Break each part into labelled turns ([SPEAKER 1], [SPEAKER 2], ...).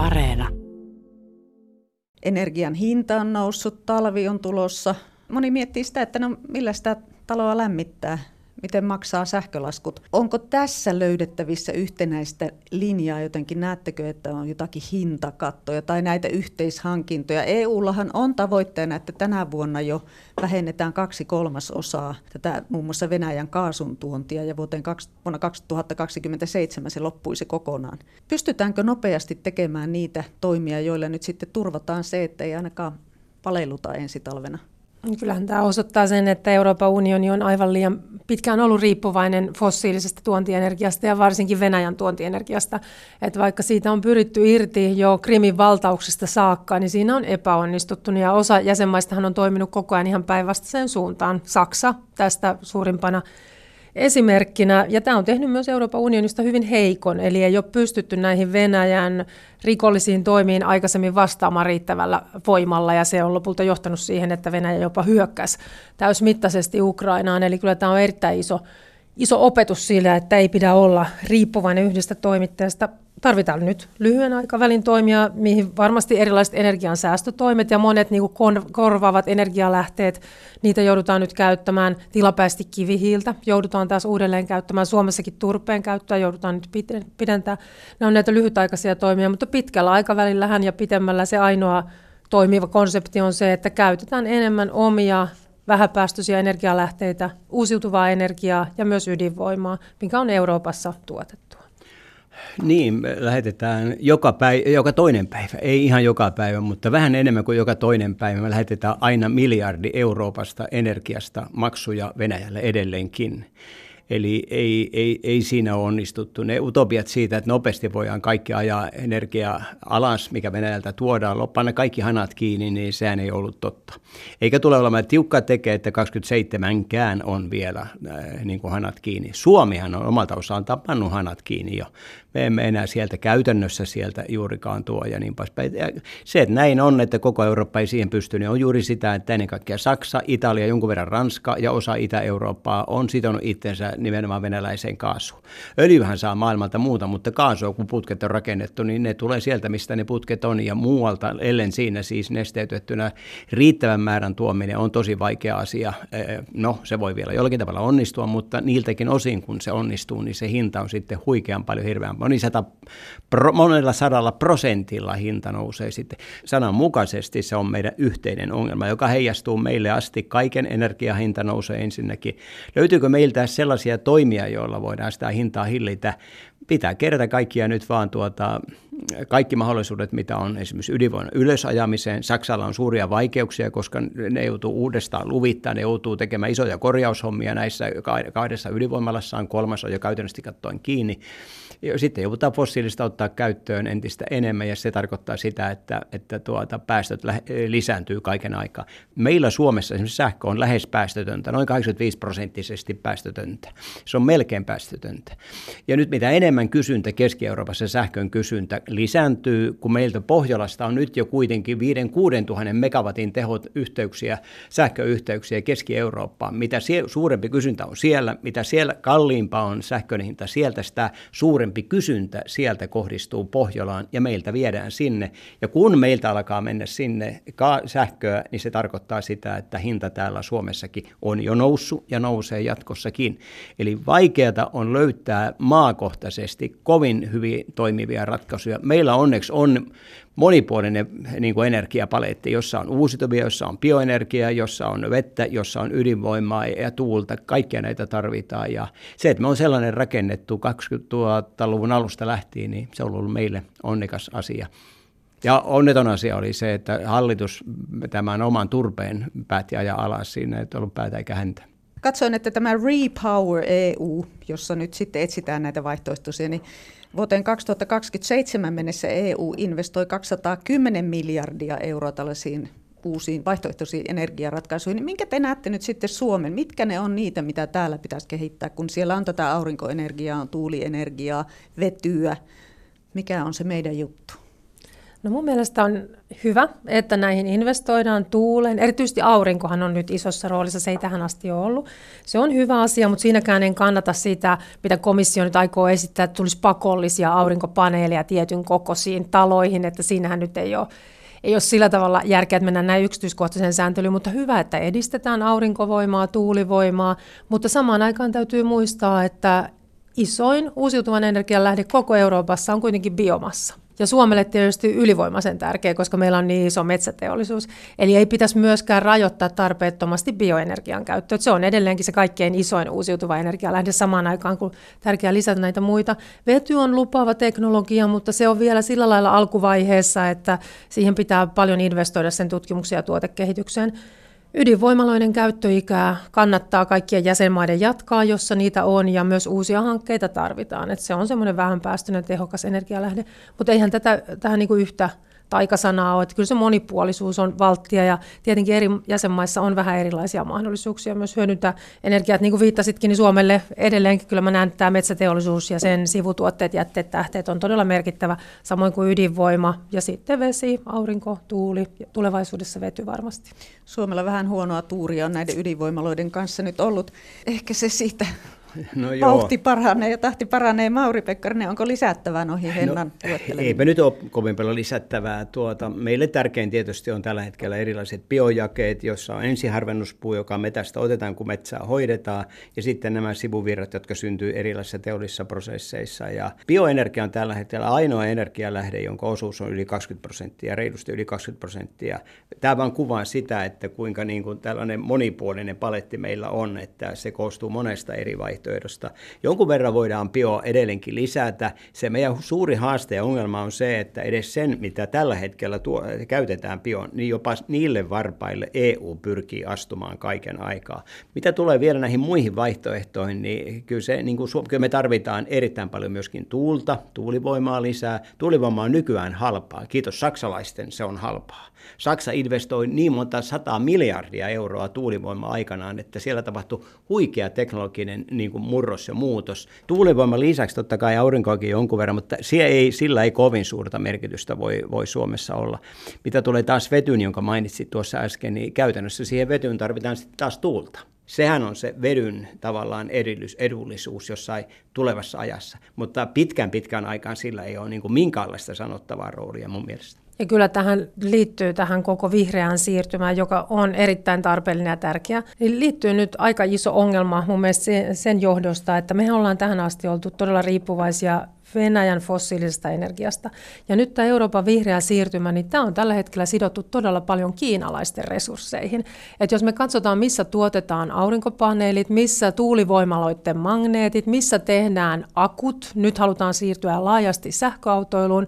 [SPEAKER 1] Areena.
[SPEAKER 2] Energian hinta on noussut, talvi on tulossa. Moni miettii sitä, että no millä sitä taloa lämmittää miten maksaa sähkölaskut. Onko tässä löydettävissä yhtenäistä linjaa jotenkin? Näettekö, että on jotakin hintakattoja tai näitä yhteishankintoja? EUllahan on tavoitteena, että tänä vuonna jo vähennetään kaksi kolmasosaa tätä muun muassa Venäjän kaasun tuontia ja vuoteen vuonna 2027 se loppuisi kokonaan. Pystytäänkö nopeasti tekemään niitä toimia, joilla nyt sitten turvataan se, että ei ainakaan paleiluta ensi talvena?
[SPEAKER 3] Kyllähän tämä osoittaa sen, että Euroopan unioni on aivan liian pitkään ollut riippuvainen fossiilisesta tuontienergiasta ja varsinkin Venäjän tuontienergiasta. Että vaikka siitä on pyritty irti jo Krimin valtauksesta saakka, niin siinä on epäonnistuttu. Ja osa jäsenmaistahan on toiminut koko ajan ihan päinvastaiseen suuntaan. Saksa tästä suurimpana esimerkkinä, ja tämä on tehnyt myös Euroopan unionista hyvin heikon, eli ei ole pystytty näihin Venäjän rikollisiin toimiin aikaisemmin vastaamaan riittävällä voimalla, ja se on lopulta johtanut siihen, että Venäjä jopa hyökkäsi täysmittaisesti Ukrainaan, eli kyllä tämä on erittäin iso, iso opetus sillä, että ei pidä olla riippuvainen yhdestä toimittajasta tarvitaan nyt lyhyen aikavälin toimia, mihin varmasti erilaiset energiansäästötoimet ja monet niin kuin korvaavat energialähteet, niitä joudutaan nyt käyttämään. Tilapäisesti kivihiiltä joudutaan taas uudelleen käyttämään. Suomessakin turpeen käyttöä joudutaan nyt pidentää. Nämä on näitä lyhytaikaisia toimia, mutta pitkällä aikavälillähän ja pitemmällä se ainoa toimiva konsepti on se, että käytetään enemmän omia vähäpäästöisiä energialähteitä, uusiutuvaa energiaa ja myös ydinvoimaa, mikä on Euroopassa tuotettu.
[SPEAKER 4] Niin, me lähetetään joka, päivä, joka toinen päivä, ei ihan joka päivä, mutta vähän enemmän kuin joka toinen päivä. Me lähetetään aina miljardi Euroopasta energiasta maksuja Venäjälle edelleenkin. Eli ei, ei, ei siinä onnistuttu. Ne utopiat siitä, että nopeasti voidaan kaikki ajaa energiaa alas, mikä Venäjältä tuodaan, panna kaikki hanat kiinni, niin sehän ei ollut totta. Eikä tule olemaan tiukka tekee, että 27kään on vielä äh, niin kuin hanat kiinni. Suomihan on omalta osaltaan pannut hanat kiinni jo me emme enää sieltä käytännössä sieltä juurikaan tuo ja niin poispäin. Se, että näin on, että koko Eurooppa ei siihen pysty, niin on juuri sitä, että ennen kaikkea Saksa, Italia, jonkun verran Ranska ja osa Itä-Eurooppaa on sitonut itsensä nimenomaan venäläiseen kaasuun. Öljyhän saa maailmalta muuta, mutta kaasua, kun putket on rakennettu, niin ne tulee sieltä, mistä ne putket on ja muualta, ellen siinä siis nesteytettynä riittävän määrän tuominen on tosi vaikea asia. No, se voi vielä jollakin tavalla onnistua, mutta niiltäkin osin, kun se onnistuu, niin se hinta on sitten huikean paljon hirveän monisata, pro, monella sadalla prosentilla hinta nousee sitten. Sananmukaisesti se on meidän yhteinen ongelma, joka heijastuu meille asti. Kaiken energiahinta nousee ensinnäkin. Löytyykö meiltä sellaisia toimia, joilla voidaan sitä hintaa hillitä? Pitää kerätä kaikkia nyt vaan tuota, kaikki mahdollisuudet, mitä on esimerkiksi ydinvoiman ylösajamiseen. Saksalla on suuria vaikeuksia, koska ne joutuu uudestaan luvittaa, ne joutuu tekemään isoja korjaushommia näissä kahdessa ydinvoimalassaan, kolmas on jo käytännössä katsoen kiinni. Sitten joudutaan fossiilista ottaa käyttöön entistä enemmän ja se tarkoittaa sitä, että, että tuota, päästöt lisääntyy kaiken aikaa. Meillä Suomessa esimerkiksi sähkö on lähes päästötöntä, noin 85 prosenttisesti päästötöntä. Se on melkein päästötöntä. Ja nyt mitä enemmän kysyntä Keski-Euroopassa sähkön kysyntä lisääntyy, kun meiltä Pohjolasta on nyt jo kuitenkin 5-6 tuhannen megawatin tehot yhteyksiä, sähköyhteyksiä Keski-Eurooppaan. Mitä sie- suurempi kysyntä on siellä, mitä siellä kalliimpaa on sähkön hinta, sieltä sitä suurempi kysyntä sieltä kohdistuu Pohjolaan ja meiltä viedään sinne. Ja kun meiltä alkaa mennä sinne sähköä, niin se tarkoittaa sitä, että hinta täällä Suomessakin on jo noussut ja nousee jatkossakin. Eli vaikeata on löytää maakohtaisesti kovin hyvin toimivia ratkaisuja. Meillä onneksi on monipuolinen niin kuin energiapaletti, jossa on uusiutuvia, jossa on bioenergiaa, jossa on vettä, jossa on ydinvoimaa ja tuulta. Kaikkia näitä tarvitaan. Ja se, että me on sellainen rakennettu 2000-luvun alusta lähtien, niin se on ollut meille onnekas asia. Ja onneton asia oli se, että hallitus tämän oman turpeen päätti ajaa alas siinä, että ollut päätä eikä häntä.
[SPEAKER 2] Katsoin, että tämä Repower EU, jossa nyt sitten etsitään näitä vaihtoehtoisia, niin Vuoteen 2027 mennessä EU investoi 210 miljardia euroa tällaisiin uusiin vaihtoehtoisiin energiaratkaisuihin. Niin minkä te näette nyt sitten Suomen? Mitkä ne on niitä, mitä täällä pitäisi kehittää, kun siellä on tätä aurinkoenergiaa, on tuulienergiaa, vetyä? Mikä on se meidän juttu?
[SPEAKER 3] No mun mielestä on hyvä, että näihin investoidaan tuuleen. Erityisesti aurinkohan on nyt isossa roolissa, se ei tähän asti ole ollut. Se on hyvä asia, mutta siinäkään en kannata sitä, mitä komissio nyt aikoo esittää, että tulisi pakollisia aurinkopaneeleja tietyn kokoisiin taloihin, että siinähän nyt ei ole ei ole sillä tavalla järkeä, että mennään näin yksityiskohtaiseen sääntelyyn, mutta hyvä, että edistetään aurinkovoimaa, tuulivoimaa, mutta samaan aikaan täytyy muistaa, että isoin uusiutuvan energian lähde koko Euroopassa on kuitenkin biomassa. Ja Suomelle tietysti ylivoimaisen tärkeä, koska meillä on niin iso metsäteollisuus. Eli ei pitäisi myöskään rajoittaa tarpeettomasti bioenergian käyttöä. Se on edelleenkin se kaikkein isoin uusiutuva energialähde samaan aikaan, kun tärkeää lisätä näitä muita. Vety on lupaava teknologia, mutta se on vielä sillä lailla alkuvaiheessa, että siihen pitää paljon investoida sen tutkimuksia ja tuotekehitykseen. Ydinvoimaloiden käyttöikää kannattaa kaikkien jäsenmaiden jatkaa, jossa niitä on, ja myös uusia hankkeita tarvitaan. Et se on semmoinen vähän päästöinen tehokas energialähde, mutta eihän tätä tähän niin kuin yhtä taikasanaa ole. Että kyllä se monipuolisuus on valttia ja tietenkin eri jäsenmaissa on vähän erilaisia mahdollisuuksia myös hyödyntää energiaa. Niin kuin viittasitkin, niin Suomelle edelleenkin kyllä mä näen, että tämä metsäteollisuus ja sen sivutuotteet, jätteet, tähteet on todella merkittävä, samoin kuin ydinvoima ja sitten vesi, aurinko, tuuli ja tulevaisuudessa vety varmasti.
[SPEAKER 2] Suomella vähän huonoa tuuria on näiden ydinvoimaloiden kanssa nyt ollut. Ehkä se siitä No joo. Vauhti paranee ja tahti paranee. Mauri Pekkarinen, onko lisättävää noihin no, Hennan no,
[SPEAKER 4] Eipä nyt ole kovin paljon lisättävää. Tuota, meille tärkein tietysti on tällä hetkellä erilaiset biojakeet, jossa on ensiharvennuspuu, joka metästä otetaan, kun metsää hoidetaan, ja sitten nämä sivuvirrat, jotka syntyy erilaisissa teollisissa prosesseissa. Ja bioenergia on tällä hetkellä ainoa energialähde, jonka osuus on yli 20 prosenttia, reilusti yli 20 prosenttia. Tämä vaan kuvaa sitä, että kuinka niin kuin tällainen monipuolinen paletti meillä on, että se koostuu monesta eri vaiheesta vaihtoehdosta. Jonkun verran voidaan bio edelleenkin lisätä. Se meidän suuri haaste ja ongelma on se, että edes sen, mitä tällä hetkellä tuo, käytetään bio, niin jopa niille varpaille EU pyrkii astumaan kaiken aikaa. Mitä tulee vielä näihin muihin vaihtoehtoihin, niin kyllä, se, niin kuin, kyllä me tarvitaan erittäin paljon myöskin tuulta, tuulivoimaa lisää. Tuulivoima on nykyään halpaa. Kiitos saksalaisten, se on halpaa. Saksa investoi niin monta sataa miljardia euroa tuulivoima aikanaan, että siellä tapahtui huikea teknologinen niin kuin murros ja muutos. Tuulivoiman lisäksi totta kai aurinkoakin jonkun verran, mutta ei, sillä ei kovin suurta merkitystä voi, voi Suomessa olla. Mitä tulee taas vetyyn, jonka mainitsit tuossa äsken, niin käytännössä siihen vetyyn tarvitaan sitten taas tuulta. Sehän on se vedyn tavallaan edullisuus jossain tulevassa ajassa, mutta pitkän pitkän aikaan sillä ei ole niin kuin minkäänlaista sanottavaa roolia mun mielestä.
[SPEAKER 3] Ja kyllä tähän liittyy tähän koko vihreään siirtymään, joka on erittäin tarpeellinen ja tärkeä. Niin liittyy nyt aika iso ongelma mun mielestä sen johdosta, että me ollaan tähän asti oltu todella riippuvaisia Venäjän fossiilisesta energiasta. Ja nyt tämä Euroopan vihreä siirtymä, niin tämä on tällä hetkellä sidottu todella paljon kiinalaisten resursseihin. Et jos me katsotaan, missä tuotetaan aurinkopaneelit, missä tuulivoimaloiden magneetit, missä tehdään akut, nyt halutaan siirtyä laajasti sähköautoiluun,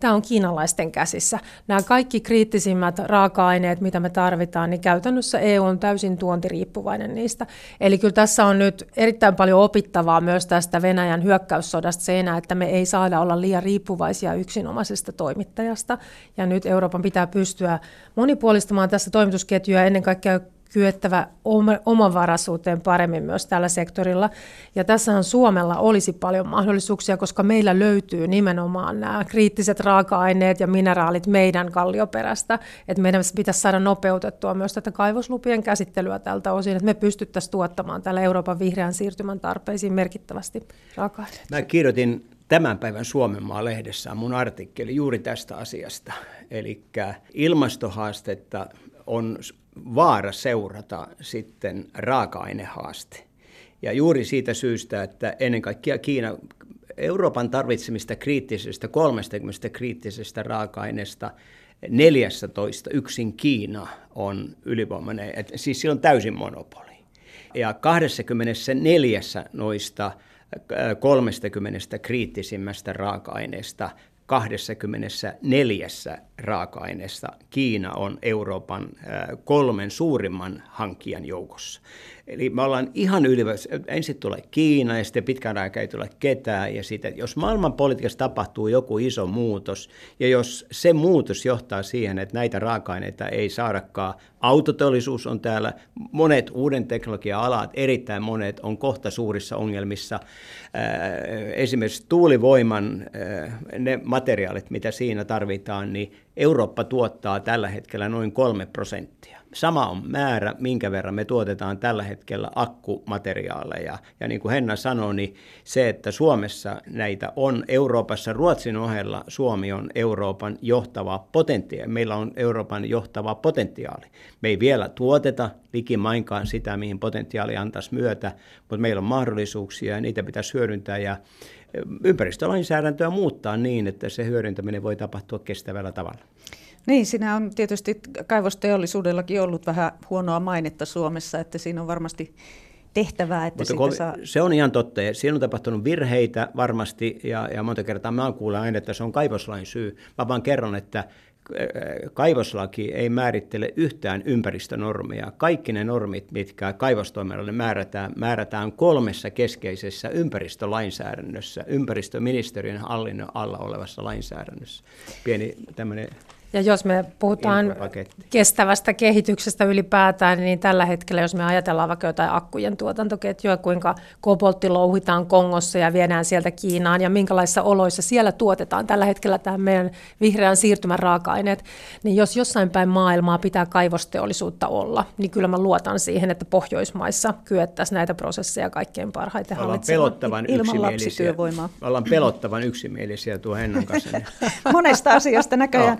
[SPEAKER 3] tämä on kiinalaisten käsissä. Nämä kaikki kriittisimmät raaka-aineet, mitä me tarvitaan, niin käytännössä EU on täysin tuontiriippuvainen niistä. Eli kyllä tässä on nyt erittäin paljon opittavaa myös tästä Venäjän hyökkäyssodasta seinä, että me ei saada olla liian riippuvaisia yksinomaisesta toimittajasta. Ja nyt Euroopan pitää pystyä monipuolistamaan tässä toimitusketjua ennen kaikkea kyettävä omavaraisuuteen paremmin myös tällä sektorilla. Ja tässähän Suomella olisi paljon mahdollisuuksia, koska meillä löytyy nimenomaan nämä kriittiset raaka-aineet ja mineraalit meidän kallioperästä. Että meidän pitäisi saada nopeutettua myös tätä kaivoslupien käsittelyä tältä osin, että me pystyttäisiin tuottamaan tällä Euroopan vihreän siirtymän tarpeisiin merkittävästi raaka-aineita.
[SPEAKER 4] Mä kirjoitin tämän päivän Suomenmaa lehdessä mun artikkeli juuri tästä asiasta. Eli ilmastohaastetta on vaara seurata sitten raaka-ainehaaste. Ja juuri siitä syystä, että ennen kaikkea Kiina, Euroopan tarvitsemista kriittisestä, 30 kriittisestä raaka-aineesta 14 yksin Kiina on ylivoimainen, et, siis sillä on täysin monopoli. Ja 24 noista 30 kriittisimmästä raaka-aineesta 24 raaka-aineesta Kiina on Euroopan kolmen suurimman hankkijan joukossa. Eli me ollaan ihan ylivässä. Ensin tulee Kiina ja sitten pitkän aikaa ei tule ketään. Ja sitten, jos maailmanpolitiikassa tapahtuu joku iso muutos, ja jos se muutos johtaa siihen, että näitä raaka-aineita ei saadakaan, autoteollisuus on täällä, monet uuden teknologian alat, erittäin monet on kohta suurissa ongelmissa. Esimerkiksi tuulivoiman ne materiaalit, mitä siinä tarvitaan, niin Eurooppa tuottaa tällä hetkellä noin kolme prosenttia. Sama on määrä, minkä verran me tuotetaan tällä hetkellä akkumateriaaleja. Ja niin kuin Henna sanoi, niin se, että Suomessa näitä on Euroopassa, Ruotsin ohella Suomi on Euroopan johtava potentiaali. Meillä on Euroopan johtava potentiaali. Me ei vielä tuoteta likimainkaan sitä, mihin potentiaali antaisi myötä, mutta meillä on mahdollisuuksia ja niitä pitäisi hyödyntää. Ja ympäristölainsäädäntöä muuttaa niin, että se hyödyntäminen voi tapahtua kestävällä tavalla.
[SPEAKER 2] Niin, siinä on tietysti kaivosteollisuudellakin ollut vähän huonoa mainetta Suomessa, että siinä on varmasti tehtävää, että
[SPEAKER 4] Mutta
[SPEAKER 2] saa...
[SPEAKER 4] Se on ihan totta. Siinä on tapahtunut virheitä varmasti, ja, ja monta kertaa mä kuulen aina, että se on kaivoslain syy. Mä vaan kerron, että kaivoslaki ei määrittele yhtään ympäristönormia. Kaikki ne normit, mitkä kaivostoiminnalle määrätään, määrätään kolmessa keskeisessä ympäristölainsäädännössä, ympäristöministeriön hallinnon alla olevassa lainsäädännössä. Pieni tämmöinen
[SPEAKER 3] ja jos me puhutaan kestävästä kehityksestä ylipäätään, niin tällä hetkellä, jos me ajatellaan vaikka jotain akkujen tuotantoketjua, kuinka koboltti louhitaan Kongossa ja viedään sieltä Kiinaan ja minkälaisissa oloissa siellä tuotetaan tällä hetkellä tämä meidän vihreän siirtymän raaka-aineet, niin jos jossain päin maailmaa pitää kaivosteollisuutta olla, niin kyllä mä luotan siihen, että Pohjoismaissa kyettäisiin näitä prosesseja kaikkein parhaiten
[SPEAKER 4] Ollaan pelottavan yksimielisiä. Ollaan pelottavan yksimielisiä tuo Hennan kanssa.
[SPEAKER 2] Monesta asiasta näköjään.